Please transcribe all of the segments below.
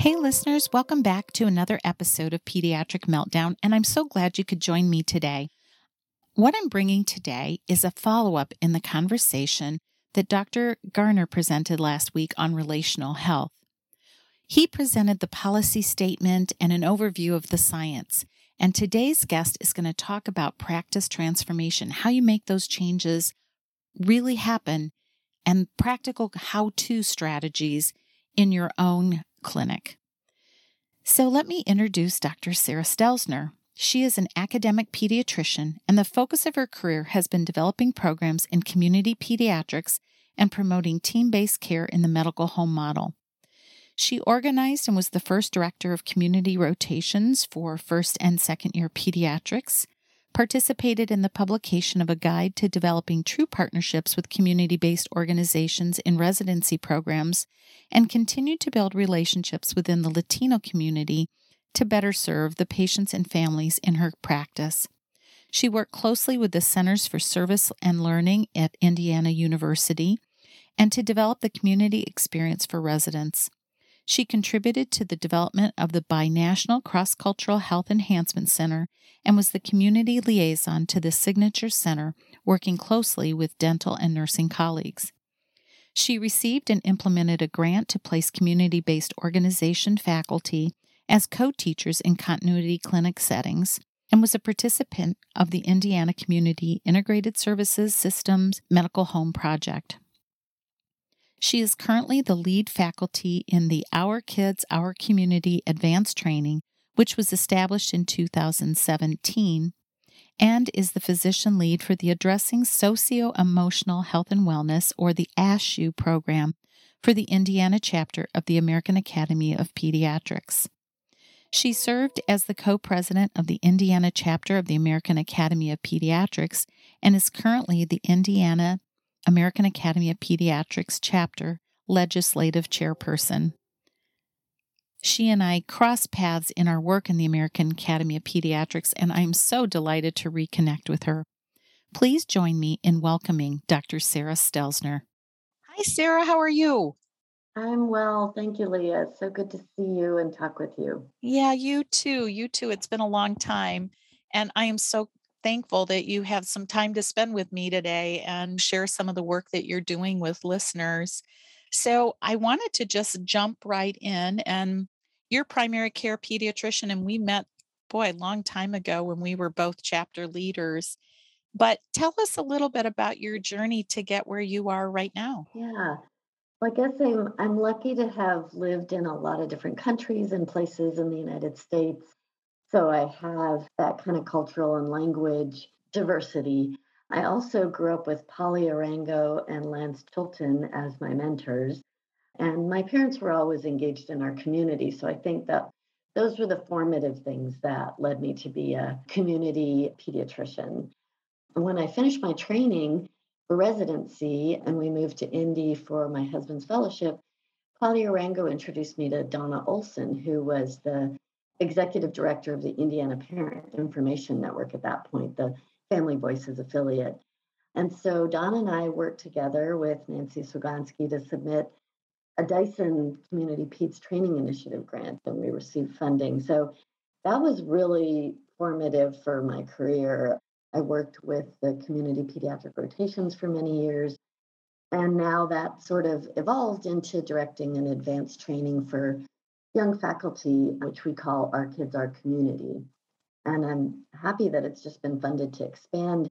Hey, listeners, welcome back to another episode of Pediatric Meltdown, and I'm so glad you could join me today. What I'm bringing today is a follow up in the conversation that Dr. Garner presented last week on relational health. He presented the policy statement and an overview of the science. And today's guest is going to talk about practice transformation, how you make those changes really happen, and practical how to strategies in your own clinic. So let me introduce Dr. Sarah Stelzner. She is an academic pediatrician, and the focus of her career has been developing programs in community pediatrics and promoting team based care in the medical home model. She organized and was the first director of community rotations for first and second year pediatrics, participated in the publication of a guide to developing true partnerships with community based organizations in residency programs, and continued to build relationships within the Latino community to better serve the patients and families in her practice. She worked closely with the Centers for Service and Learning at Indiana University and to develop the community experience for residents. She contributed to the development of the Binational Cross Cultural Health Enhancement Center and was the community liaison to the Signature Center, working closely with dental and nursing colleagues. She received and implemented a grant to place community based organization faculty as co teachers in continuity clinic settings and was a participant of the Indiana Community Integrated Services Systems Medical Home Project. She is currently the lead faculty in the Our Kids, Our Community Advanced Training, which was established in 2017, and is the physician lead for the Addressing Socio Emotional Health and Wellness, or the ASHEW program, for the Indiana chapter of the American Academy of Pediatrics. She served as the co president of the Indiana chapter of the American Academy of Pediatrics and is currently the Indiana American Academy of Pediatrics chapter legislative chairperson. She and I cross paths in our work in the American Academy of Pediatrics, and I'm so delighted to reconnect with her. Please join me in welcoming Dr. Sarah Stelzner. Hi, Sarah. How are you? I'm well. Thank you, Leah. It's so good to see you and talk with you. Yeah, you too. You too. It's been a long time. And I am so thankful that you have some time to spend with me today and share some of the work that you're doing with listeners. So, I wanted to just jump right in and you're primary care pediatrician and we met boy a long time ago when we were both chapter leaders. But tell us a little bit about your journey to get where you are right now. Yeah. Well, I guess I'm I'm lucky to have lived in a lot of different countries and places in the United States so I have that kind of cultural and language diversity. I also grew up with Polly Arango and Lance Chilton as my mentors. And my parents were always engaged in our community. So I think that those were the formative things that led me to be a community pediatrician. When I finished my training for residency and we moved to Indy for my husband's fellowship, Polly Arango introduced me to Donna Olson, who was the executive director of the Indiana Parent Information Network at that point, the Family Voices affiliate. And so Don and I worked together with Nancy Swigonski to submit a Dyson Community Peds Training Initiative grant, and we received funding. So that was really formative for my career. I worked with the community pediatric rotations for many years. And now that sort of evolved into directing an advanced training for young faculty, which we call Our Kids, Our Community. And I'm happy that it's just been funded to expand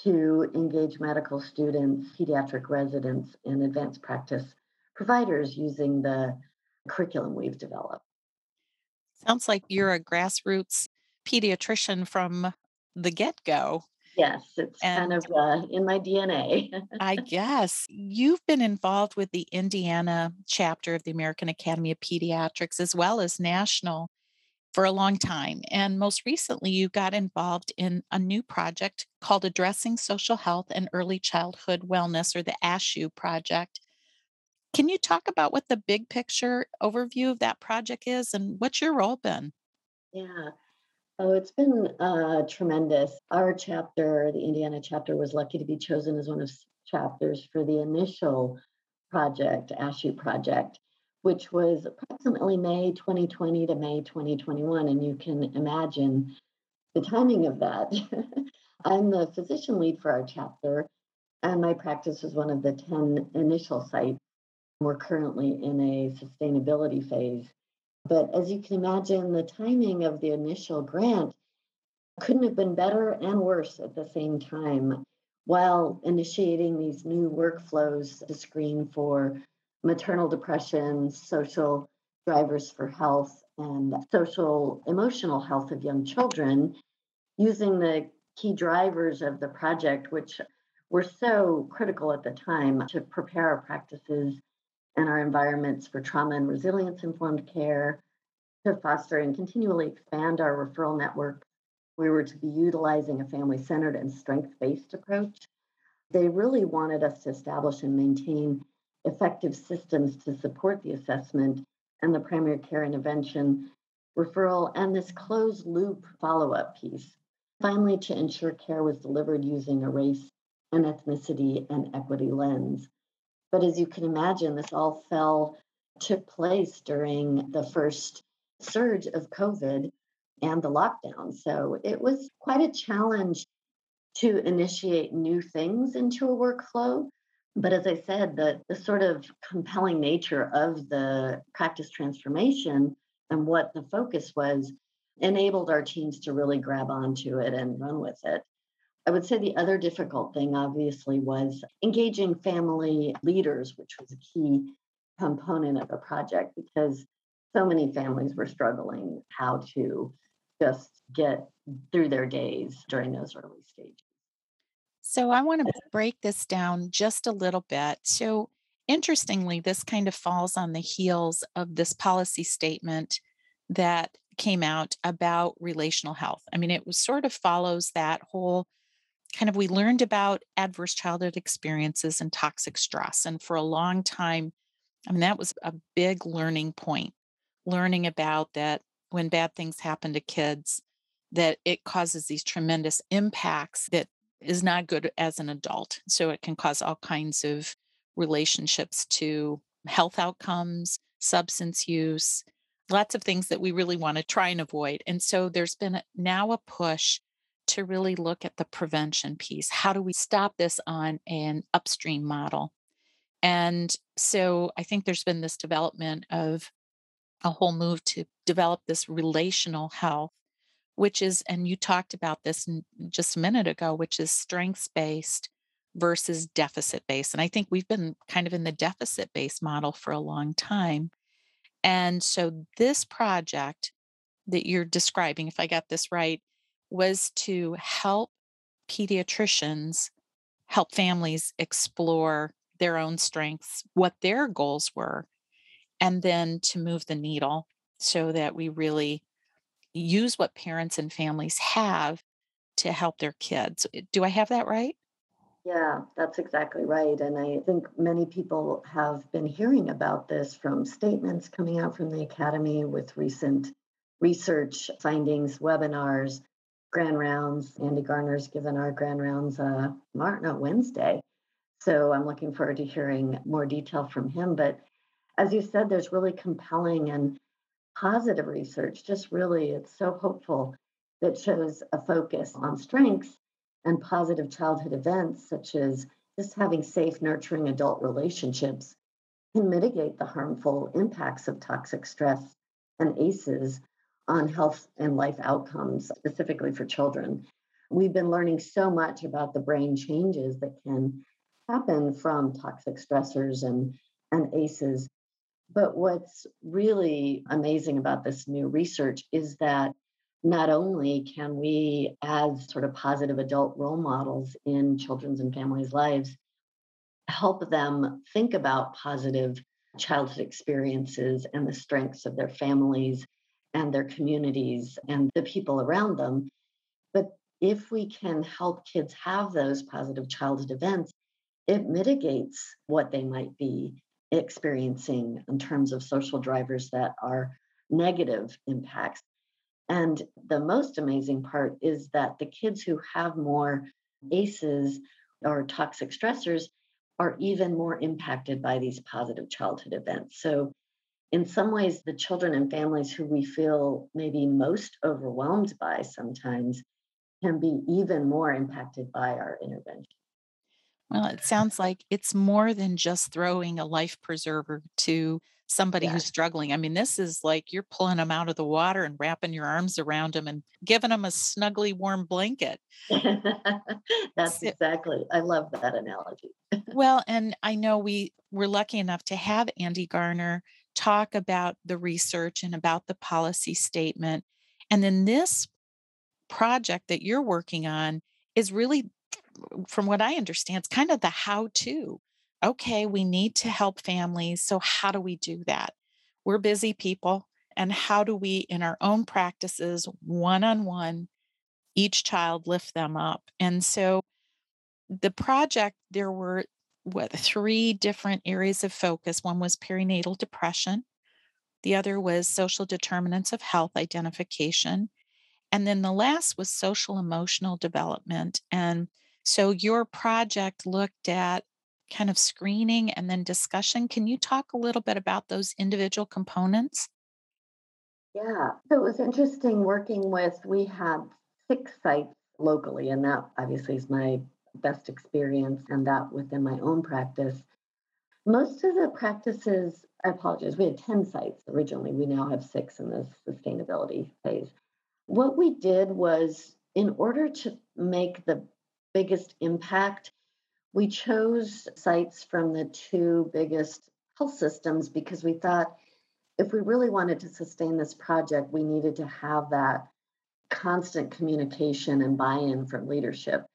to engage medical students, pediatric residents, and advanced practice providers using the curriculum we've developed. Sounds like you're a grassroots pediatrician from the get go. Yes, it's and kind of uh, in my DNA. I guess you've been involved with the Indiana chapter of the American Academy of Pediatrics as well as national for a long time. And most recently, you got involved in a new project called Addressing Social Health and Early Childhood Wellness, or the ASHEW project. Can you talk about what the big picture overview of that project is and what's your role been? Yeah. Oh, it's been uh, tremendous. Our chapter, the Indiana chapter, was lucky to be chosen as one of chapters for the initial project, ASHEW project which was approximately May 2020 to May 2021. And you can imagine the timing of that. I'm the physician lead for our chapter, and my practice was one of the 10 initial sites. We're currently in a sustainability phase. But as you can imagine, the timing of the initial grant couldn't have been better and worse at the same time. While initiating these new workflows to screen for maternal depression, social drivers for health, and social emotional health of young children using the key drivers of the project, which were so critical at the time to prepare our practices and our environments for trauma and resilience informed care, to foster and continually expand our referral network. We were to be utilizing a family centered and strength based approach. They really wanted us to establish and maintain effective systems to support the assessment and the primary care intervention referral and this closed loop follow up piece. Finally, to ensure care was delivered using a race and ethnicity and equity lens. But as you can imagine, this all fell, took place during the first surge of COVID and the lockdown. So it was quite a challenge to initiate new things into a workflow but as I said, the, the sort of compelling nature of the practice transformation and what the focus was enabled our teams to really grab onto it and run with it. I would say the other difficult thing, obviously, was engaging family leaders, which was a key component of the project because so many families were struggling how to just get through their days during those early stages. So I want to break this down just a little bit. So, interestingly, this kind of falls on the heels of this policy statement that came out about relational health. I mean, it was sort of follows that whole kind of we learned about adverse childhood experiences and toxic stress. And for a long time, I mean, that was a big learning point, learning about that when bad things happen to kids, that it causes these tremendous impacts that is not good as an adult. So it can cause all kinds of relationships to health outcomes, substance use, lots of things that we really want to try and avoid. And so there's been now a push to really look at the prevention piece. How do we stop this on an upstream model? And so I think there's been this development of a whole move to develop this relational health which is, and you talked about this just a minute ago, which is strengths based versus deficit based. And I think we've been kind of in the deficit based model for a long time. And so this project that you're describing, if I got this right, was to help pediatricians help families explore their own strengths, what their goals were, and then to move the needle so that we really use what parents and families have to help their kids. Do I have that right? Yeah, that's exactly right. And I think many people have been hearing about this from statements coming out from the Academy with recent research findings, webinars, grand rounds. Andy Garner's given our grand rounds uh, Martin on Wednesday. So I'm looking forward to hearing more detail from him. But as you said, there's really compelling and positive research, just really, it's so hopeful that shows a focus on strengths and positive childhood events, such as just having safe, nurturing adult relationships, can mitigate the harmful impacts of toxic stress and ACEs on health and life outcomes, specifically for children. We've been learning so much about the brain changes that can happen from toxic stressors and, and ACEs but what's really amazing about this new research is that not only can we, as sort of positive adult role models in children's and families' lives, help them think about positive childhood experiences and the strengths of their families and their communities and the people around them. But if we can help kids have those positive childhood events, it mitigates what they might be experiencing in terms of social drivers that are negative impacts. And the most amazing part is that the kids who have more ACEs or toxic stressors are even more impacted by these positive childhood events. So, in some ways, the children and families who we feel maybe most overwhelmed by sometimes can be even more impacted by our intervention. Well, it sounds like it's more than just throwing a life preserver to somebody who's struggling. I mean, this is like you're pulling them out of the water and wrapping your arms around them and giving them a snuggly warm blanket. That's so, exactly. I love that analogy. well, and I know we were lucky enough to have Andy Garner talk about the research and about the policy statement. And then this project that you're working on is really from what I understand, it's kind of the how to okay, we need to help families. So, how do we do that? We're busy people. And how do we, in our own practices, one on one, each child lift them up? And so, the project, there were what three different areas of focus. One was perinatal depression, the other was social determinants of health identification. And then the last was social emotional development. And so your project looked at kind of screening and then discussion. Can you talk a little bit about those individual components? Yeah, so it was interesting working with, we had six sites locally, and that obviously is my best experience and that within my own practice. Most of the practices, I apologize, we had 10 sites originally. We now have six in this sustainability phase. What we did was, in order to make the biggest impact, we chose sites from the two biggest health systems because we thought if we really wanted to sustain this project, we needed to have that constant communication and buy in from leadership,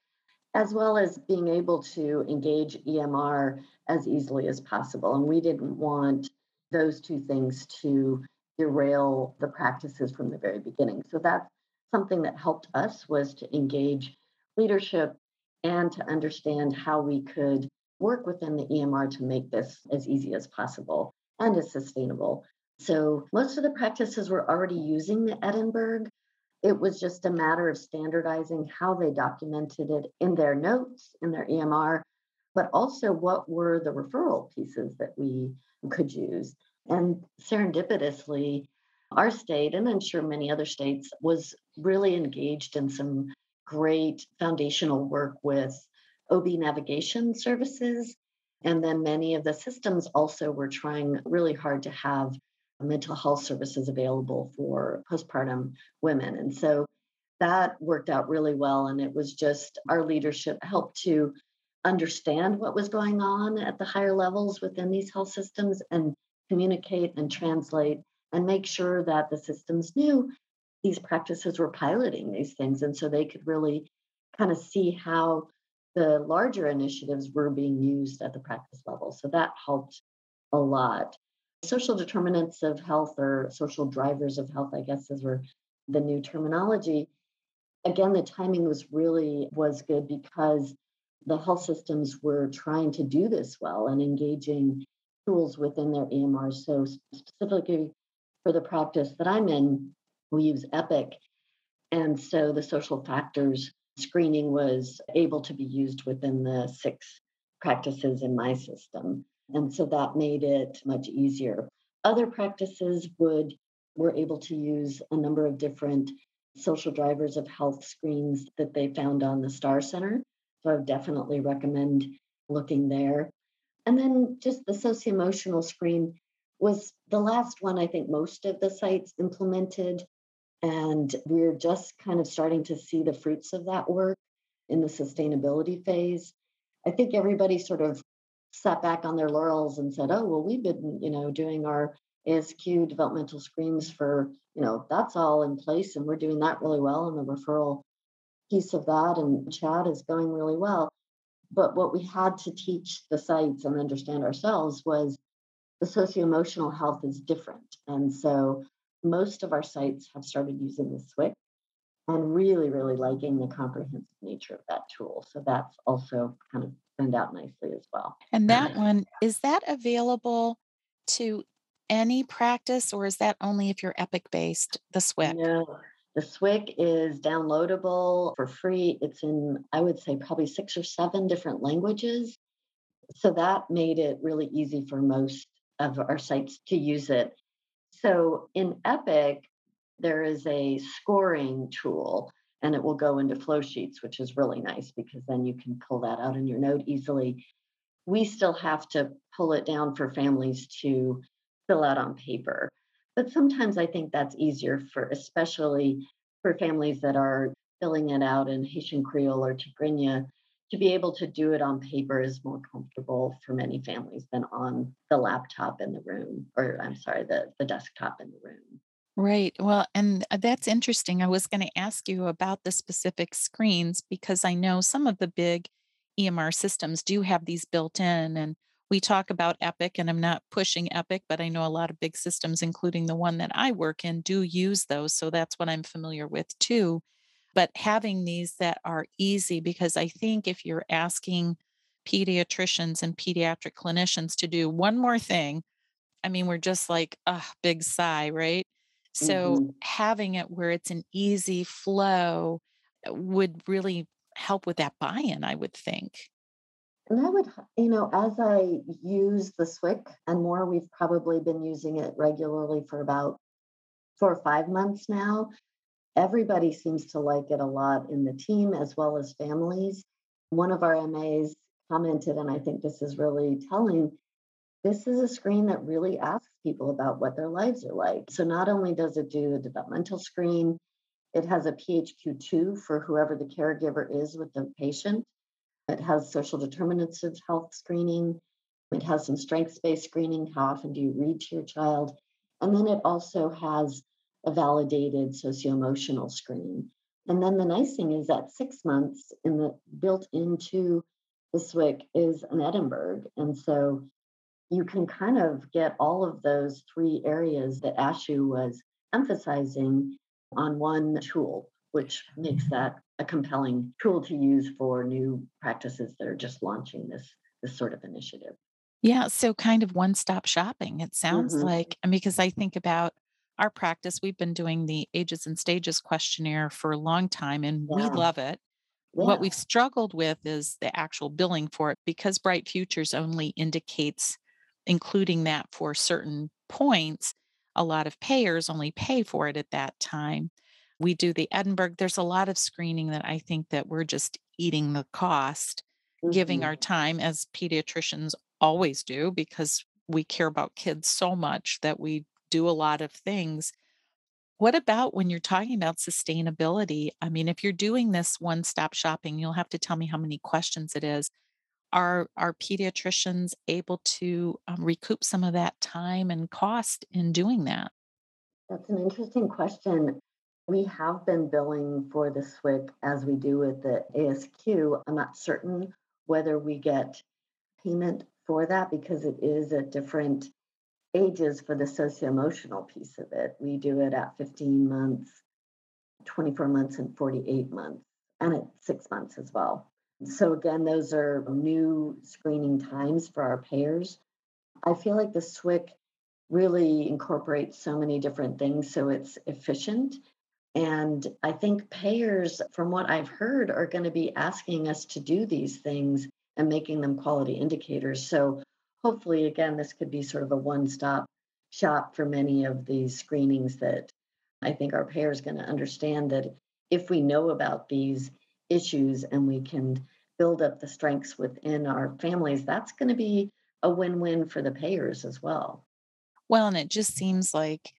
as well as being able to engage EMR as easily as possible. And we didn't want those two things to derail the practices from the very beginning. So that's something that helped us was to engage leadership and to understand how we could work within the EMR to make this as easy as possible and as sustainable. So most of the practices were already using the Edinburgh. It was just a matter of standardizing how they documented it in their notes, in their EMR, but also what were the referral pieces that we could use. And serendipitously, our state, and I'm sure many other states, was really engaged in some great foundational work with OB navigation services. And then many of the systems also were trying really hard to have mental health services available for postpartum women. And so that worked out really well. And it was just our leadership helped to understand what was going on at the higher levels within these health systems and communicate and translate and make sure that the systems knew these practices were piloting these things. And so they could really kind of see how the larger initiatives were being used at the practice level. So that helped a lot. Social determinants of health or social drivers of health, I guess, is were the new terminology. Again, the timing was really was good because the health systems were trying to do this well and engaging tools within their EMRs. So specifically for the practice that I'm in, we use Epic. And so the social factors screening was able to be used within the six practices in my system. And so that made it much easier. Other practices would were able to use a number of different social drivers of health screens that they found on the Star Center. So I would definitely recommend looking there. And then just the socio-emotional screen was the last one I think most of the sites implemented. And we're just kind of starting to see the fruits of that work in the sustainability phase. I think everybody sort of sat back on their laurels and said, oh, well, we've been, you know, doing our ASQ developmental screens for, you know, that's all in place and we're doing that really well. And the referral piece of that and chat is going really well. But what we had to teach the sites and understand ourselves was the socio-emotional health is different. And so most of our sites have started using the SWYC and really, really liking the comprehensive nature of that tool. So that's also kind of turned out nicely as well. And that one, is that available to any practice or is that only if you're Epic based, the SWYC? No, the SWYC is downloadable for free. It's in, I would say, probably six or seven different languages. So that made it really easy for most of our sites to use it. So in Epic, there is a scoring tool and it will go into flow sheets, which is really nice because then you can pull that out in your note easily. We still have to pull it down for families to fill out on paper. But sometimes I think that's easier for, especially for families that are filling it out in Haitian Creole or Tigrinya, to be able to do it on paper is more comfortable for many families than on the laptop in the room, or I'm sorry, the, the desktop in the room. Right. Well, and uh, that's interesting. I was going to ask you about the specific screens because I know some of the big EMR systems do have these built in. And we talk about Epic, and I'm not pushing Epic, but I know a lot of big systems, including the one that I work in, do use those. So that's what I'm familiar with too. But having these that are easy, because I think if you're asking pediatricians and pediatric clinicians to do one more thing, I mean, we're just like, a big sigh, right? So hmm having it where it's an easy flow uh, would really help with that buy-in, I would think. And I would, you know, as I use the SWYC and more, we've probably been using it regularly for about four or five months now. Everybody seems to like it a lot in the team as well as families. One of our MAs commented, and I think this is really telling this is a screen that really asks people about what their lives are like. So not only does it do a developmental screen, it has a PHQ2 for whoever the caregiver is with the patient. It has social determinants of health screening. It has some strengths based screening. How often do you read to your child? And then it also has a validated socio emotional screen. And then the nice thing is that six months in the built into the SWYC is an Edinburgh. And so you can kind of get all of those three areas that ASHEW was emphasizing on one tool, which makes that a compelling tool to use for new practices that are just launching this this sort of initiative. Yeah, so kind of one-stop shopping. It sounds hmm like, and because I think about our practice, we've been doing the ages and stages questionnaire for a long time and we love it. What we've struggled with is the actual billing for it because Bright Futures only indicates including that for certain points. A lot of payers only pay for it at that time. We do the Edinburgh. There's a lot of screening that I think that we're just eating the cost, giving hmm our time as pediatricians always do because we care about kids so much that we do a lot of things. What about when you're talking about sustainability? I mean, if you're doing this one-stop shopping, you'll have to tell me how many questions it is. Are are pediatricians able to um, recoup some of that time and cost in doing that? That's an interesting question. We have been billing for the SWYC as we do with the ASQ. I'm not certain whether we get payment for that because it is at different ages for the socio-emotional piece of it. We do it at 15 months, 24 months, and 48 months, and at six months as well. So again, those are new screening times for our payers. I feel like the SWYC really incorporates so many different things, so it's efficient. And I think payers, from what I've heard, are going to be asking us to do these things and making them quality indicators. So hopefully, again, this could be sort of a one stop shop for many of these screenings that I think our payers are going to understand that if we know about these issues and we can build up the strengths within our families, that's going to be a win win for the payers as well. Well, and it just seems like,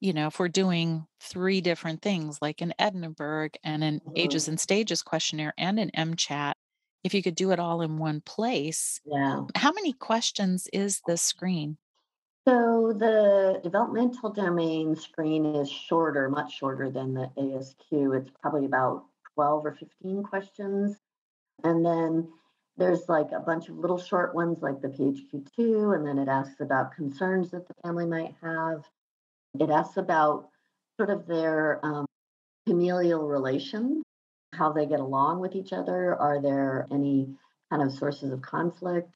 you know, if we're doing three different things like an Edinburgh and an ages Mhm. and stages questionnaire and an MChat, if you could do it all in one place, Yeah. how many questions is the screen? So the developmental domain screen is shorter, much shorter than the ASQ. It's probably about 12 or 15 questions. And then there's like a bunch of little short ones like the PHQ2, and then it asks about concerns that the family might have. It asks about sort of their um, familial relations, how they get along with each other. Are there any kind of sources of conflict?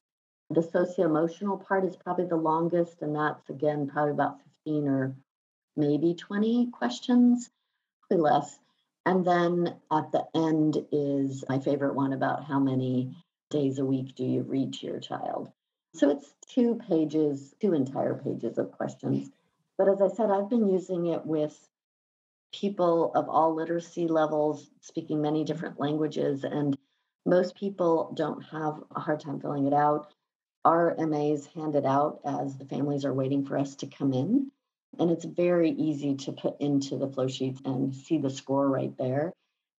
The socio-emotional part is probably the longest, and that's again probably about 15 or maybe 20 questions, probably less. And then at the end is my favorite one about how many days a week do you read to your child. So it's two pages, two entire pages of questions. But as I said, I've been using it with people of all literacy levels, speaking many different languages, and most people don't have a hard time filling it out. Our MAs hand it out as the families are waiting for us to come in. And it's very easy to put into the flow sheets and see the score right there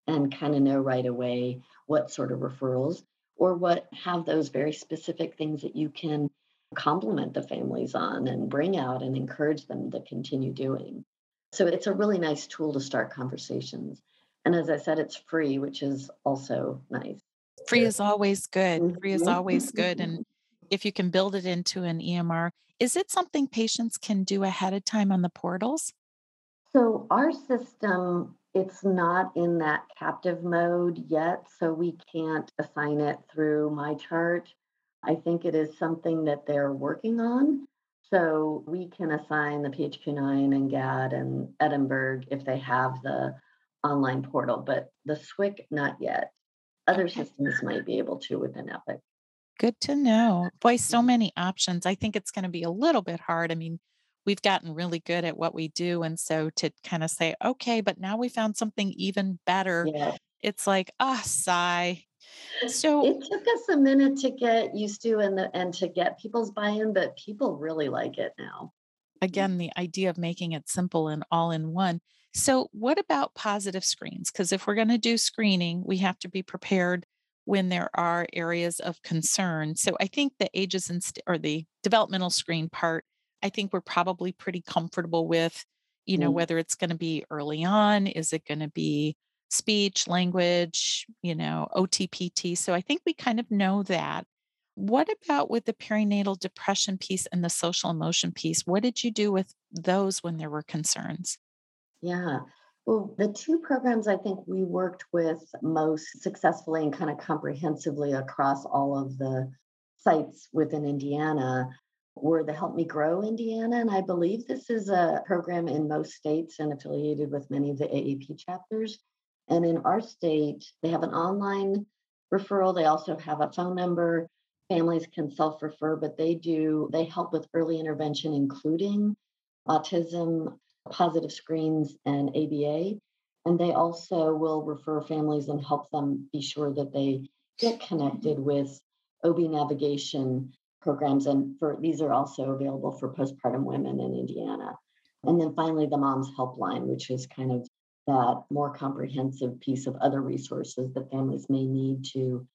and kind of know right away what sort of referrals or what have those very specific things that you can compliment the families on and bring out and encourage them to continue doing. So it's a really nice tool to start conversations. And as I said, it's free, which is also nice. Free is always good. Free is mm-hmm. always good. And if you can build it into an EMR, is it something patients can do ahead of time on the portals? So our system, it's not in that captive mode yet, so we can't assign it through MyChart. I think it is something that they're working on. So we can assign the PHQ9 and GAD and Edinburgh if they have the online portal, but the SWYC, not yet. Other systems might be able to within Epic. Good to know. Boy, so many options. I think it's going to be a little bit hard. I mean, we've gotten really good at what we do. And so to kind of say, okay, but now we found something even better, yeah. it's like, ah, oh, sigh. So it took us a minute to get used to and the, and to get people's buy-in, but people really like it now. Again, the idea of making it simple and all in one. So, what about positive screens? Because if we're going to do screening, we have to be prepared when there are areas of concern. So, I think the ages and st- or the developmental screen part, I think we're probably pretty comfortable with. You know, mm. whether it's going to be early on, is it going to be speech, language, you know, OTPT. So I think we kind of know that. What about with the perinatal depression piece and the social emotion piece? What did you do with those when there were concerns? Yeah. Well, the two programs I think we worked with most successfully and kind of comprehensively across all of the sites within Indiana were the Help Me Grow Indiana. And I believe this is a program in most states and affiliated with many of the AAP chapters. And in our state, they have an online referral. They also have a phone number. Families can self refer, but they do, they help with early intervention, including autism, positive screens, and ABA. And they also will refer families and help them be sure that they get connected mm-hmm. with OB navigation programs. And for these are also available for postpartum women in Indiana. And then finally, the Moms Helpline, which is kind of that more comprehensive piece of other resources that families may need to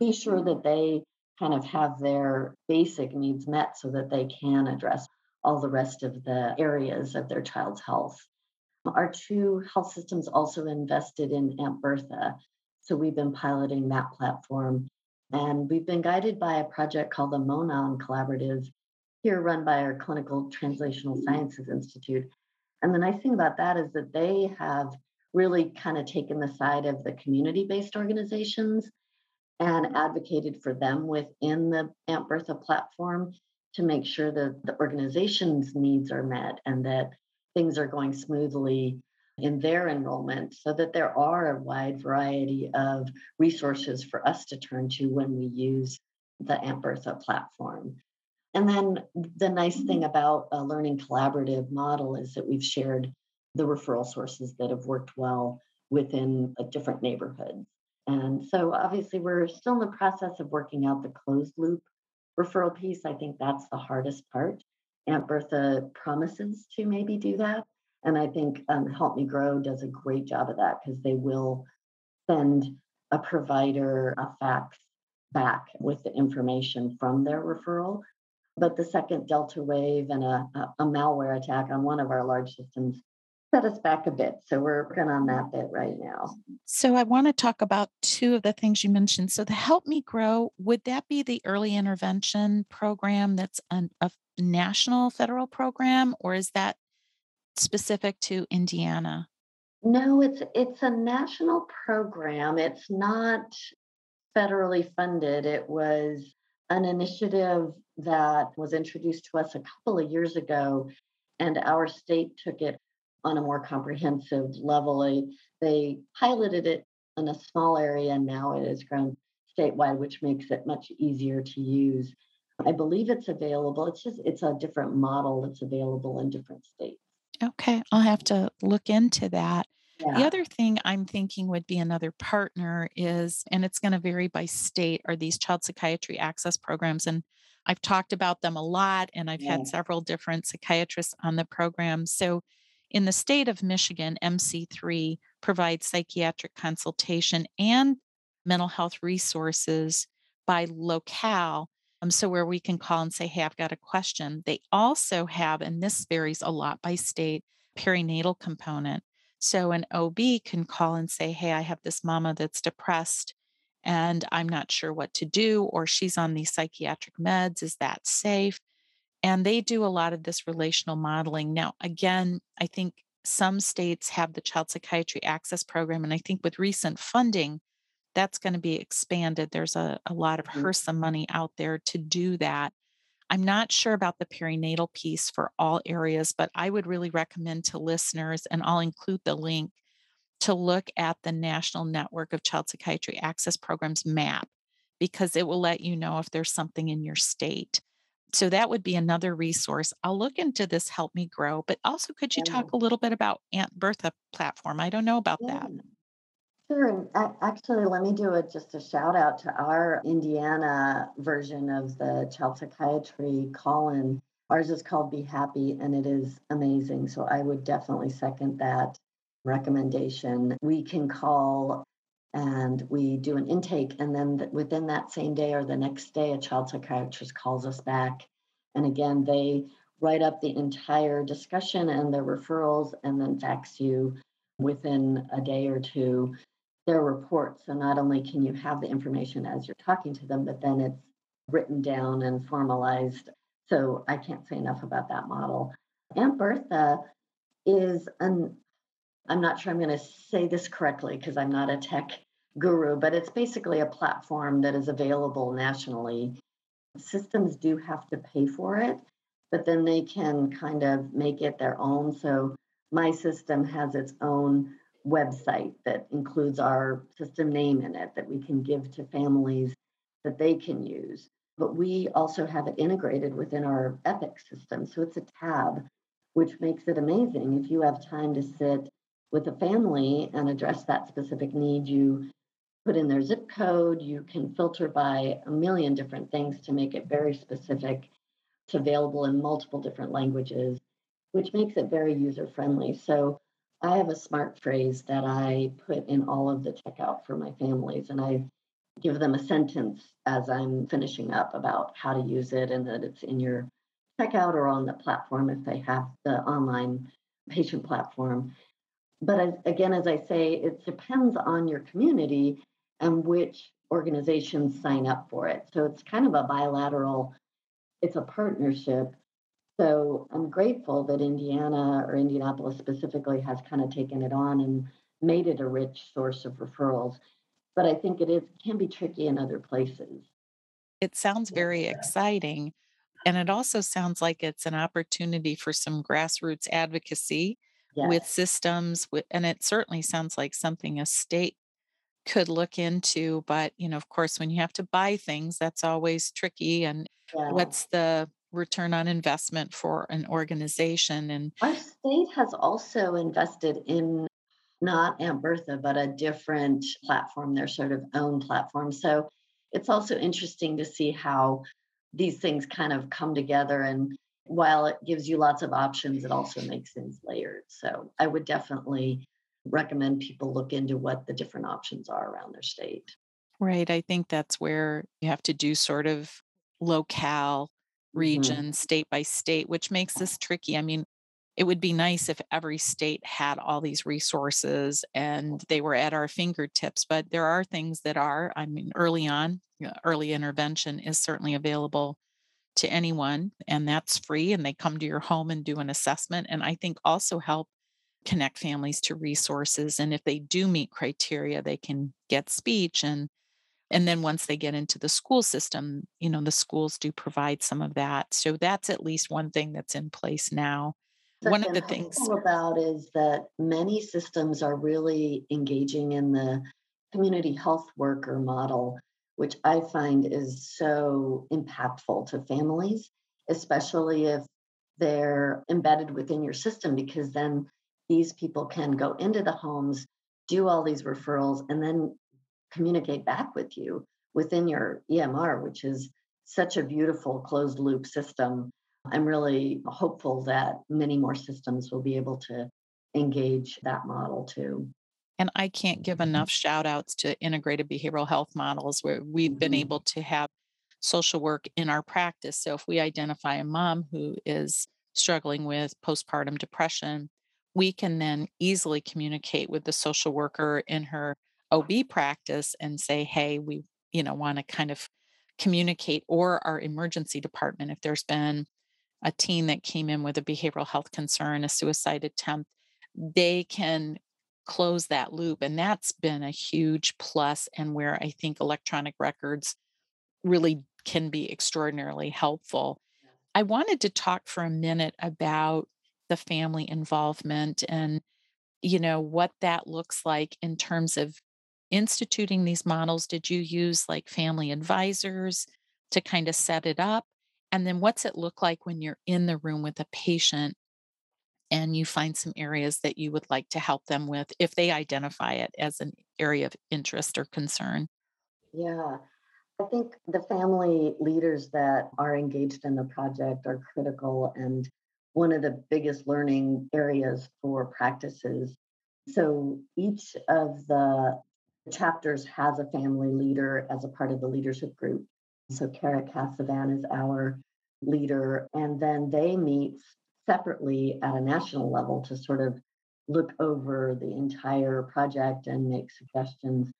be sure that they kind of have their basic needs met so that they can address all the rest of the areas of their child's health. Our two health systems also invested in Aunt Bertha. So we've been piloting that platform. And we've been guided by a project called the Monon Collaborative, here run by our Clinical Translational Sciences Institute. And the nice thing about that is that they have really kind of taken the side of the community based organizations and advocated for them within the Aunt Bertha platform to make sure that the organization's needs are met and that things are going smoothly in their enrollment so that there are a wide variety of resources for us to turn to when we use the Bertha platform. And then the nice thing mm-hmm. about a learning collaborative model is that we've shared the referral sources that have worked well within a different neighborhoods. And so obviously we're still in the process of working out the closed loop referral piece. I think that's the hardest part. Aunt Bertha promises to maybe do that. And I think um, Help Me Grow does a great job of that because they will send a provider a fax back with the information from their referral But the second Delta wave and a, a, a malware attack on one of our large systems set us back a bit. So we're working on that bit right now. So I want to talk about two of the things you mentioned. So the Help Me Grow, would that be the early intervention program that's an, a national federal program, or is that specific to Indiana? No, it's it's a national program. It's not federally funded. It was an initiative that was introduced to us a couple of years ago, and our state took it on a more comprehensive level. They, they piloted it in a small area, and now it has grown statewide, which makes it much easier to use. I believe it's available. It's just it's a different model that's available in different states. Okay, I'll have to look into that. Yeah. The other thing I'm thinking would be another partner is, and it's going to vary by state, are these child psychiatry access programs. And I've talked about them a lot, and I've yeah. had several different psychiatrists on the program. So in the state of Michigan, MC3 provides psychiatric consultation and mental health resources by locale. Um, so, where we can call and say, Hey, I've got a question. They also have, and this varies a lot by state, perinatal component. So, an OB can call and say, Hey, I have this mama that's depressed and I'm not sure what to do, or she's on these psychiatric meds. Is that safe? And they do a lot of this relational modeling. Now, again, I think some states have the Child Psychiatry Access Program. And I think with recent funding, that's going to be expanded. There's a, a lot of mm-hmm. HRSA money out there to do that. I'm not sure about the perinatal piece for all areas, but I would really recommend to listeners, and I'll include the link to look at the National Network of Child Psychiatry Access Programs map because it will let you know if there's something in your state. So that would be another resource. I'll look into this Help Me Grow, but also could you talk a little bit about Aunt Bertha platform? I don't know about yeah. that. Sure. And actually, let me do a, just a shout out to our Indiana version of the child psychiatry call in. Ours is called Be Happy, and it is amazing. So I would definitely second that recommendation. We can call and we do an intake and then within that same day or the next day a child psychiatrist calls us back. And again they write up the entire discussion and the referrals and then fax you within a day or two their reports. So not only can you have the information as you're talking to them but then it's written down and formalized. So i can't say enough about that model. Aunt bertha is an I'm not sure I'm going to say this correctly because I'm not a tech guru, but it's basically a platform that is available nationally. Systems do have to pay for it, but then they can kind of make it their own. So my system has its own website that includes our system name in it that we can give to families that they can use. But we also have it integrated within our Epic system. So it's a tab, which makes it amazing. If you have time to sit with a family and address that specific need, you put in their zip code, you can filter by a million different things to make it very specific. It's available in multiple different languages, which makes it very user friendly. So I have a smart phrase that I put in all of the checkout for my families, and I give them a sentence as I'm finishing up about how to use it and that it's in your checkout or on the platform if they have the online patient platform but as, again, as I say, it depends on your community and which organizations sign up for it. So it's kind of a bilateral, it's a partnership. So I'm grateful that Indiana or Indianapolis specifically has kind of taken it on and made it a rich source of referrals. But I think it is can be tricky in other places. It sounds very exciting. And it also sounds like it's an opportunity for some grassroots advocacy yes. with systems and it certainly sounds like something a state could look into but you know of course when you have to buy things that's always tricky and yeah. what's the return on investment for an organization and our state has also invested in not Aunt Bertha, but a different platform, their sort of own platform. So it's also interesting to see how these things kind of come together and while it gives you lots of options, it also makes things layered. So I would definitely recommend people look into what the different options are around their state. Right. I think that's where you have to do sort of locale region, mm-hmm. state by state, which makes this tricky. I mean, it would be nice if every state had all these resources and they were at our fingertips, but there are things that are, I mean, early on, early intervention is certainly available to anyone, and that's free. And they come to your home and do an assessment. And I think also help connect families to resources. And if they do meet criteria, they can get speech and and then once they get into the school system you know the schools do provide some of that so that's at least one thing that's in place now one of the things about is that many systems are really engaging in the community health worker model which i find is so impactful to families especially if they're embedded within your system because then these people can go into the homes do all these referrals and then communicate back with you within your EMR, which is such a beautiful closed loop system. I'm really hopeful that many more systems will be able to engage that model too. And I can't give enough shout outs to integrated behavioral health models where we've mm-hmm. been able to have social work in our practice. So if we identify a mom who is struggling with postpartum depression, we can then easily communicate with the social worker in her OB practice and say, hey, we, you know, want to kind of communicate or our emergency department if there's been a teen that came in with a behavioral health concern, a suicide attempt, they can close that loop. And that's been a huge plus and where I think electronic records really can be extraordinarily helpful. I wanted to talk for a minute about the family involvement and you know what that looks like in terms of instituting these models, did you use like family advisors to kind of set it up? And then what's it look like when you're in the room with a patient and you find some areas that you would like to help them with if they identify it as an area of interest or concern? Yeah. I think the family leaders that are engaged in the project are critical and one of the biggest learning areas for practices. So each of the chapters has a family leader as a part of the leadership group. So Kara Cassavan is our leader, and then they meet separately at a national level to sort of look over the entire project and make suggestions.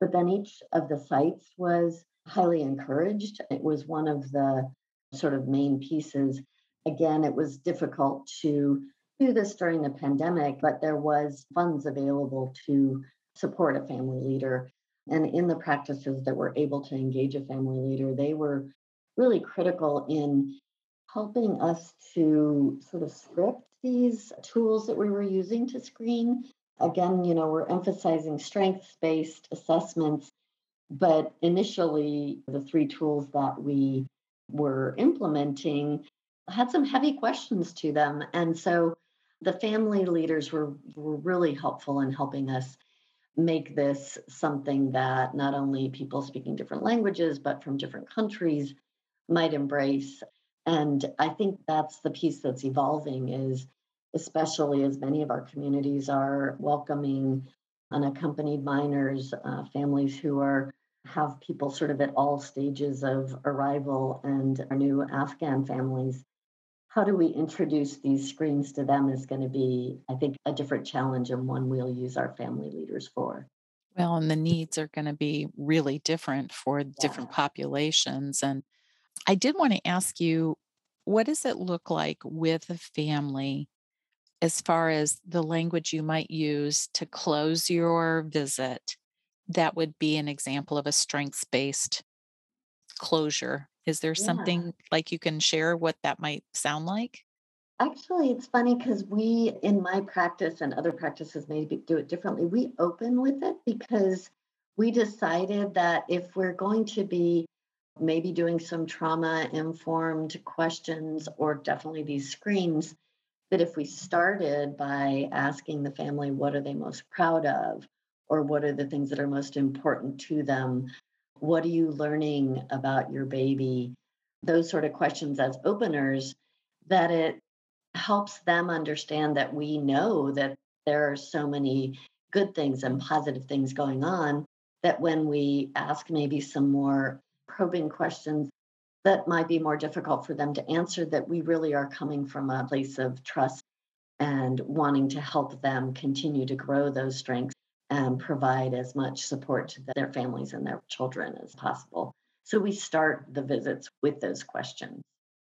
But then each of the sites was highly encouraged. It was one of the sort of main pieces. Again, it was difficult to do this during the pandemic, but there was funds available to support a family leader. And in the practices that were able to engage a family leader, they were really critical in helping us to sort of script these tools that we were using to screen. Again, you know, we're emphasizing strengths based assessments, but initially, the three tools that we were implementing had some heavy questions to them. And so the family leaders were, were really helpful in helping us make this something that not only people speaking different languages, but from different countries might embrace. And I think that's the piece that's evolving is especially as many of our communities are welcoming unaccompanied minors, uh, families who are have people sort of at all stages of arrival and our new Afghan families how do we introduce these screens to them is going to be, I think, a different challenge and one we'll use our family leaders for. Well, and the needs are going to be really different for yeah. different populations. And I did want to ask you what does it look like with a family as far as the language you might use to close your visit? That would be an example of a strengths based closure is there yeah. something like you can share what that might sound like? Actually, it's funny because we, in my practice and other practices maybe do it differently, we open with it because we decided that if we're going to be maybe doing some trauma informed questions or definitely these screens, that if we started by asking the family what are they most proud of or what are the things that are most important to them what are you learning about your baby? Those sort of questions as openers, that it helps them understand that we know that there are so many good things and positive things going on that when we ask maybe some more probing questions, that might be more difficult for them to answer, that we really are coming from a place of trust and wanting to help them continue to grow those strengths and provide as much support to their families and their children as possible. So we start the visits with those questions.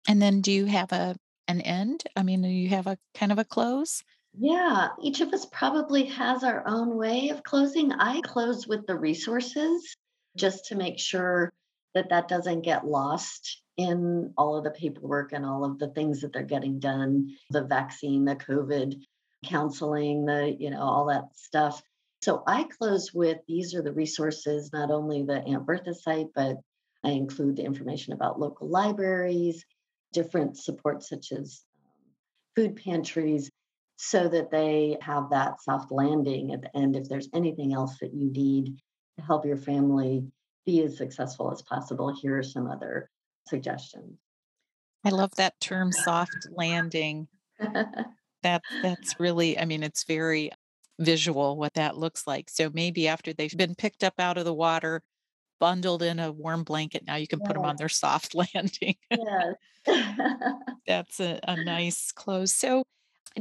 And then do you have a an end? I mean, do you have a kind of a close? Yeah, each of us probably has our own way of closing. I close with the resources just to make sure that that doesn't get lost in all of the paperwork and all of the things that they're getting done the vaccine the covid counseling the you know all that stuff. So i close with these are the resources not only the aunt bertha site but i include the information about local libraries different supports such as um, food pantries so that they have that soft landing at the end if there's anything else that you need to help your family be as successful as possible here are some other suggestions i love that term soft landing that that's really i mean it's very visual what that looks like so maybe after they've been picked up out of the water bundled in a warm blanket. Now you can put them on their soft landing. Yes. That's a, a nice close. So,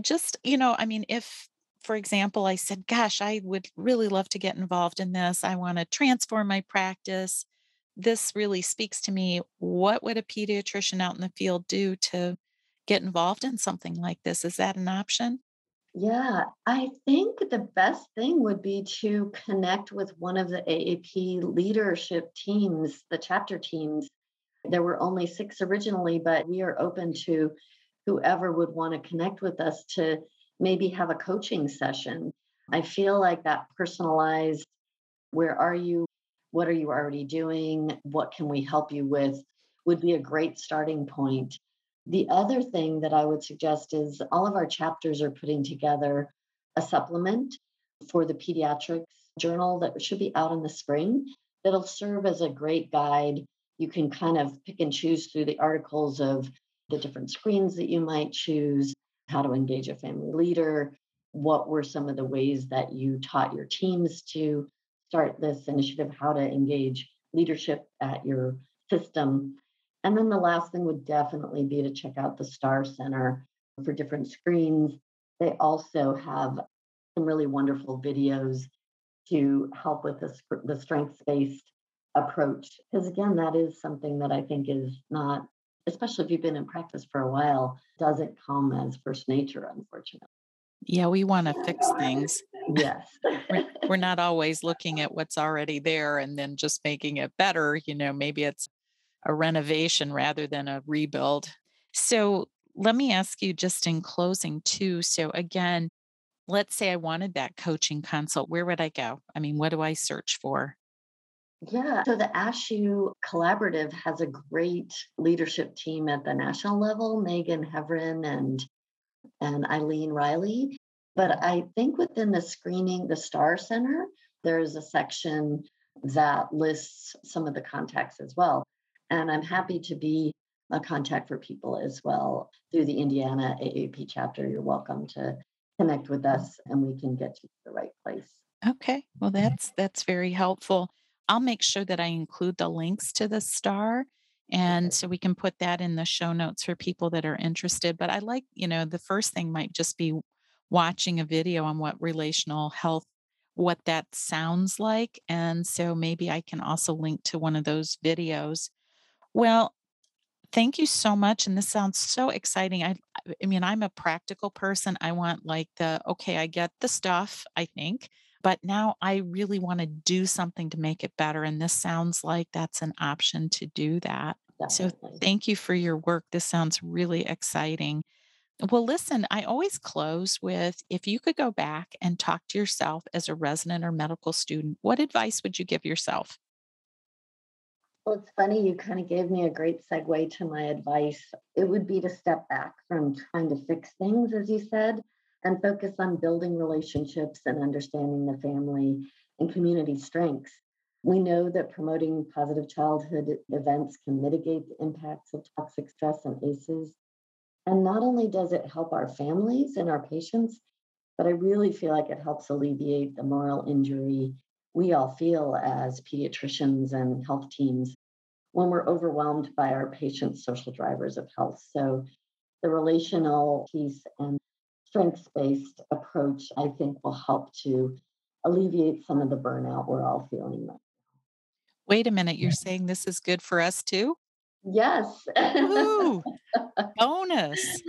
just, you know, I mean, if, for example, I said, gosh, I would really love to get involved in this, I want to transform my practice. This really speaks to me. What would a pediatrician out in the field do to get involved in something like this? Is that an option? Yeah, I think the best thing would be to connect with one of the AAP leadership teams, the chapter teams. There were only six originally, but we are open to whoever would want to connect with us to maybe have a coaching session. I feel like that personalized, where are you? What are you already doing? What can we help you with? would be a great starting point. The other thing that I would suggest is all of our chapters are putting together a supplement for the pediatrics journal that should be out in the spring that'll serve as a great guide. You can kind of pick and choose through the articles of the different screens that you might choose, how to engage a family leader, what were some of the ways that you taught your teams to start this initiative, how to engage leadership at your system. And then the last thing would definitely be to check out the Star Center for different screens. They also have some really wonderful videos to help with the, the strengths based approach. Because again, that is something that I think is not, especially if you've been in practice for a while, doesn't come as first nature, unfortunately. Yeah, we want to fix things. Yes. we're, we're not always looking at what's already there and then just making it better. You know, maybe it's a renovation rather than a rebuild. So let me ask you just in closing too. So again, let's say I wanted that coaching consult, where would I go? I mean, what do I search for? Yeah, so the ASHEW Collaborative has a great leadership team at the national level, Megan Hevrin and and Eileen Riley. But I think within the screening, the STAR Center, there's a section that lists some of the contacts as well. And I'm happy to be a contact for people as well through the Indiana AAP chapter. You're welcome to connect with us and we can get you to the right place. Okay. Well, mm-hmm. that's that's very helpful. I'll make sure that I include the links to the star and okay. so we can put that in the show notes for people that are interested. But I like, you know, the first thing might just be watching a video on what relational health what that sounds like and so maybe I can also link to one of those videos well, thank you so much. And this sounds so exciting. I, I mean, I'm a practical person. I want like the, okay, I get the stuff, I think, but now I really want to do something to make it better. And this sounds like that's an option to do that. Definitely. So thank you for your work. This sounds really exciting. Well, listen, I always close with if you could go back and talk to yourself as a resident or medical student, what advice would you give yourself? Well, it's funny, you kind of gave me a great segue to my advice. It would be to step back from trying to fix things, as you said, and focus on building relationships and understanding the family and community strengths. We know that promoting positive childhood events can mitigate the impacts of toxic stress and ACEs. And not only does it help our families and our patients, but I really feel like it helps alleviate the moral injury we all feel as pediatricians and health teams when we're overwhelmed by our patients' social drivers of health. So the relational piece and strengths based approach, I think, will help to alleviate some of the burnout we're all feeling right Wait a minute, you're saying this is good for us too? Yes. Ooh, bonus.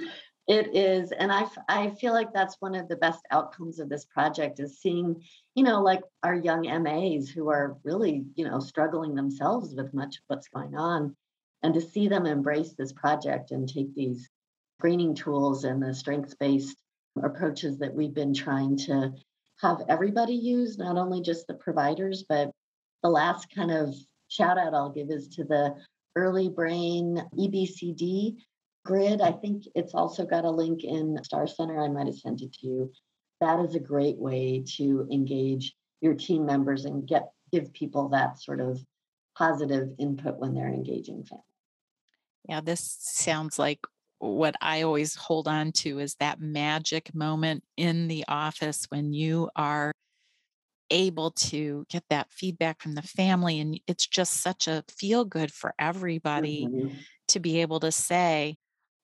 It is. And I, I feel like that's one of the best outcomes of this project is seeing, you know, like our young MAs who are really, you know, struggling themselves with much of what's going on. And to see them embrace this project and take these screening tools and the strengths based approaches that we've been trying to have everybody use, not only just the providers, but the last kind of shout out I'll give is to the early brain EBCD grid. I think it's also got a link in Star Center. I might have sent it to you. That is a great way to engage your team members and get give people that sort of positive input when they're engaging family. Yeah, this sounds like what I always hold on to is that magic moment in the office when you are able to get that feedback from the family. And it's just such a feel good for everybody mm-hmm. to be able to say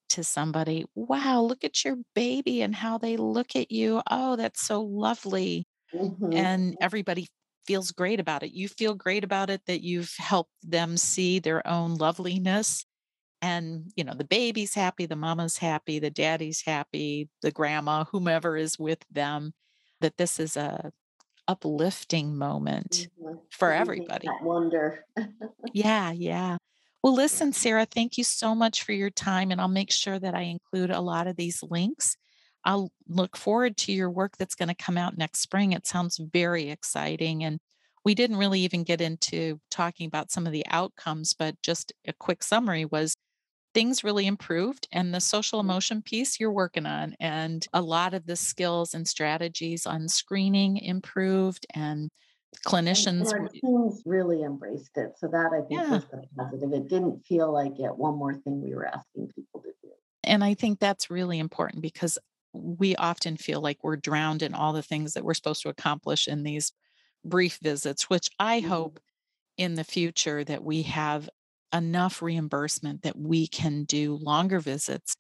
to somebody, wow, look at your baby and how they look at you. Oh, that's so lovely. Mm-hmm. And everybody feels great about it. You feel great about it that you've helped them see their own loveliness and you know the baby's happy the mama's happy the daddy's happy the grandma whomever is with them that this is a uplifting moment mm-hmm. for everybody. wonder. Yeah yeah. Well listen sarah thank you so much for your time and i'll make sure that i include a lot of these links. I'll look forward to your work that's going to come out next spring. It sounds very exciting and we didn't really even get into talking about some of the outcomes but just a quick summary was things really improved and the social mm. emotion piece you're working on and a lot of the skills and strategies on screening improved and clinicians and our teams really embraced it so that i think yeah. was the positive it didn't feel like yet one more thing we were asking people to do and i think that's really important because we often feel like we're drowned in all the things that we're supposed to accomplish in these brief visits which i mm-hmm. hope in the future that we have enough reimbursement that we can do longer visits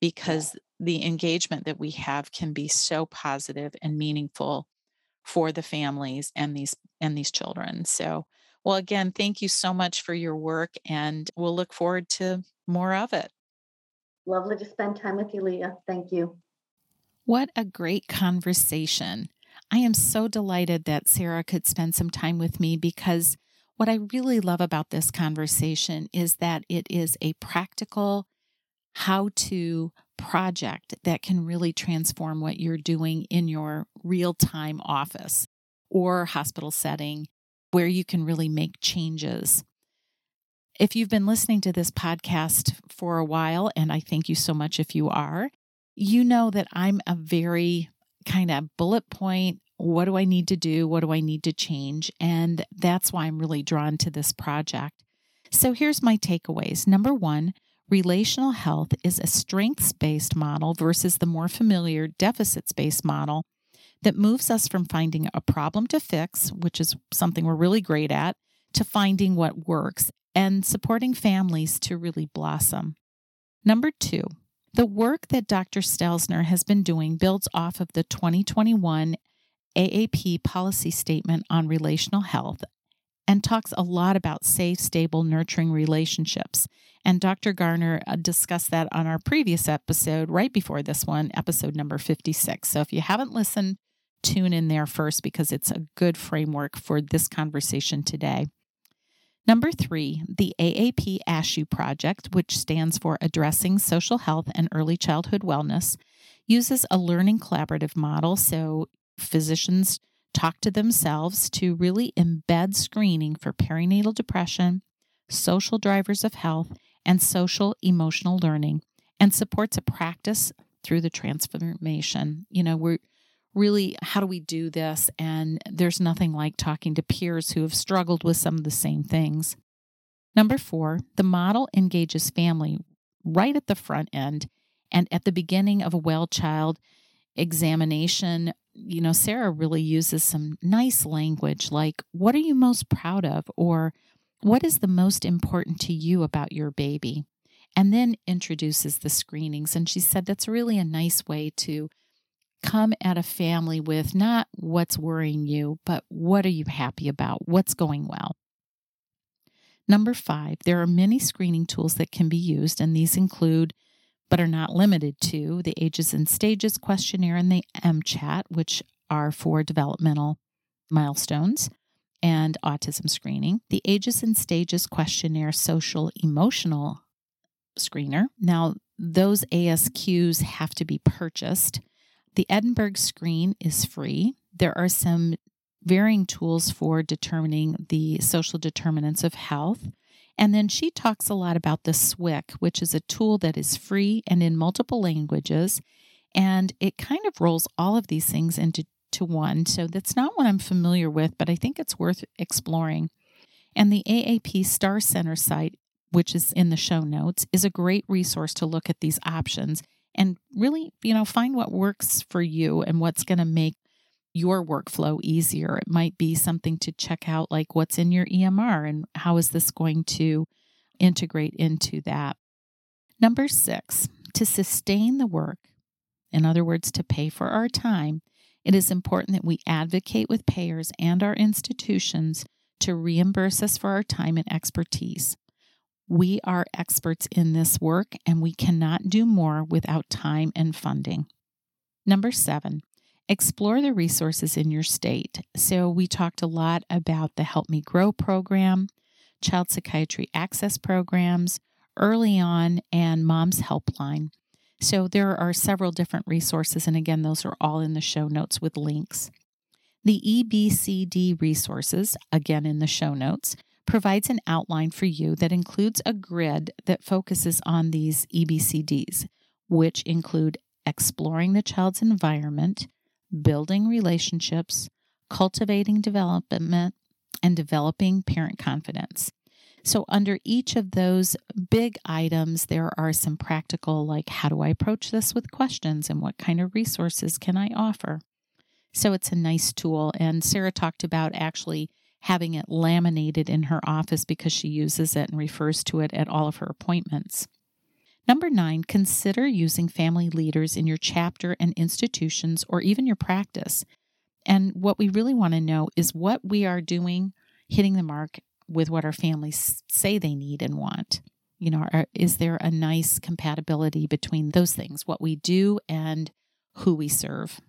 because yeah. the engagement that we have can be so positive and meaningful for the families and these and these children. So, well again, thank you so much for your work and we'll look forward to more of it. Lovely to spend time with you, Leah. Thank you. What a great conversation. I am so delighted that Sarah could spend some time with me because what I really love about this conversation is that it is a practical how to project that can really transform what you're doing in your real time office or hospital setting where you can really make changes. If you've been listening to this podcast for a while, and I thank you so much if you are, you know that I'm a very kind of bullet point what do I need to do? What do I need to change? And that's why I'm really drawn to this project. So here's my takeaways. Number one, relational health is a strengths based model versus the more familiar deficits based model that moves us from finding a problem to fix, which is something we're really great at, to finding what works and supporting families to really blossom. Number two, the work that Dr. Stelzner has been doing builds off of the 2021 AAP policy statement on relational health and talks a lot about safe, stable, nurturing relationships. And Dr. Garner uh, discussed that on our previous episode, right before this one, episode number 56. So if you haven't listened, tune in there first because it's a good framework for this conversation today. Number three, the AAP ASHEW project, which stands for Addressing Social Health and Early Childhood Wellness, uses a learning collaborative model. So physicians talk to themselves to really embed screening for perinatal depression, social drivers of health, and social emotional learning, and supports a practice through the transformation. You know, we're really, how do we do this? And there's nothing like talking to peers who have struggled with some of the same things. Number four, the model engages family right at the front end and at the beginning of a well child examination you know, Sarah really uses some nice language like, What are you most proud of? or What is the most important to you about your baby? And then introduces the screenings. And she said that's really a nice way to come at a family with not what's worrying you, but what are you happy about? What's going well? Number five, there are many screening tools that can be used, and these include, but are not limited to, the Ages and Stages questionnaire and the MCHAT, which are for developmental milestones and autism screening, the Ages and Stages questionnaire social emotional screener. Now, those ASQs have to be purchased. The Edinburgh screen is free. There are some varying tools for determining the social determinants of health. And then she talks a lot about the SWYC, which is a tool that is free and in multiple languages. And it kind of rolls all of these things into to one. So that's not what I'm familiar with, but I think it's worth exploring. And the AAP Star Center site, which is in the show notes, is a great resource to look at these options and really, you know, find what works for you and what's going to make your workflow easier. It might be something to check out, like what's in your EMR and how is this going to integrate into that. Number six, to sustain the work, in other words, to pay for our time, it is important that we advocate with payers and our institutions to reimburse us for our time and expertise. We are experts in this work and we cannot do more without time and funding. Number seven, explore the resources in your state. So, we talked a lot about the Help Me Grow program, child psychiatry access programs, early on, and Mom's Helpline. So, there are several different resources, and again, those are all in the show notes with links. The EBCD resources, again in the show notes, provides an outline for you that includes a grid that focuses on these EBCDs, which include exploring the child's environment, building relationships, cultivating development, and developing parent confidence. So, under each of those big items, there are some practical, like how do I approach this with questions and what kind of resources can I offer? So, it's a nice tool. And Sarah talked about actually having it laminated in her office because she uses it and refers to it at all of her appointments. Number nine, consider using family leaders in your chapter and institutions or even your practice. And what we really want to know is what we are doing, hitting the mark with what our families say they need and want. You know, are, is there a nice compatibility between those things, what we do and who we serve?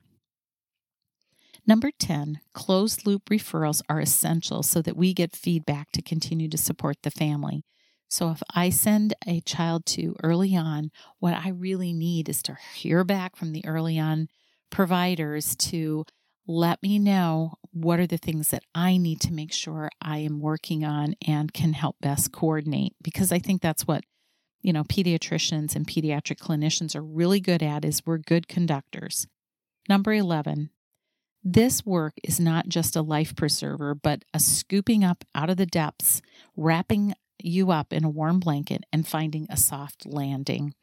Number 10, closed loop referrals are essential so that we get feedback to continue to support the family. So if I send a child to early on, what I really need is to hear back from the early on providers to let me know what are the things that I need to make sure I am working on and can help best coordinate because I think that's what you know pediatricians and pediatric clinicians are really good at is we're good conductors. Number 11. This work is not just a life preserver but a scooping up out of the depths, wrapping you up in a warm blanket and finding a soft landing.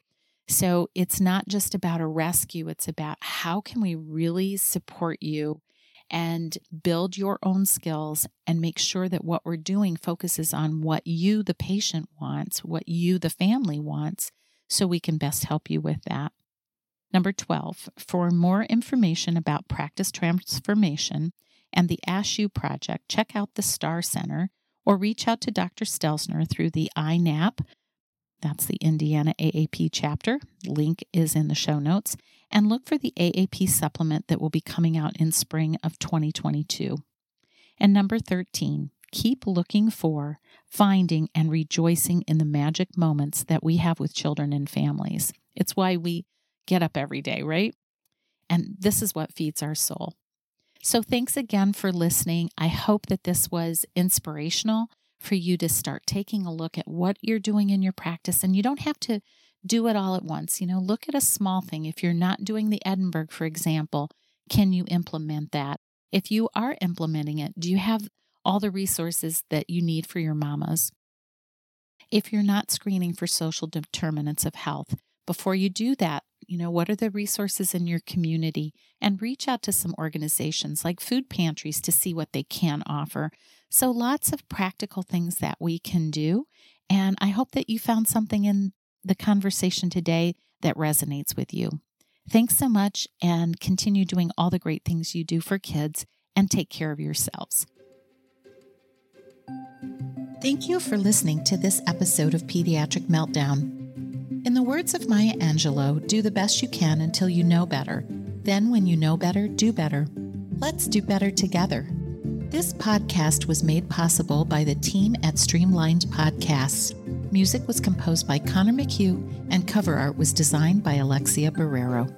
So it's not just about a rescue, it's about how can we really support you and build your own skills and make sure that what we're doing focuses on what you, the patient, wants, what you, the family, wants, so we can best help you with that. Number 12, for more information about practice transformation and the ASHEW project, check out the STAR Center or reach out to Dr. Stelzner through the INAAP. That's the Indiana AAP chapter. Link is in the show notes. And look for the AAP supplement that will be coming out in spring of 2022. And number 13, keep looking for, finding, and rejoicing in the magic moments that we have with children and families. It's why we get up every day, right? And this is what feeds our soul. So, thanks again for listening. I hope that this was inspirational for you to start taking a look at what you're doing in your practice. And you don't have to do it all at once. You know, look at a small thing. If you're not doing the Edinburgh, for example, can you implement that? If you are implementing it, do you have all the resources that you need for your mamas? If you're not screening for social determinants of health, before you do that, you know, what are the resources in your community and reach out to some organizations like food pantries to see what they can offer. So, lots of practical things that we can do. And I hope that you found something in the conversation today that resonates with you. Thanks so much and continue doing all the great things you do for kids and take care of yourselves. Thank you for listening to this episode of Pediatric Meltdown. In the words of Maya Angelou, do the best you can until you know better. Then, when you know better, do better. Let's do better together. This podcast was made possible by the team at Streamlined Podcasts. Music was composed by Connor McHugh, and cover art was designed by Alexia Barrero.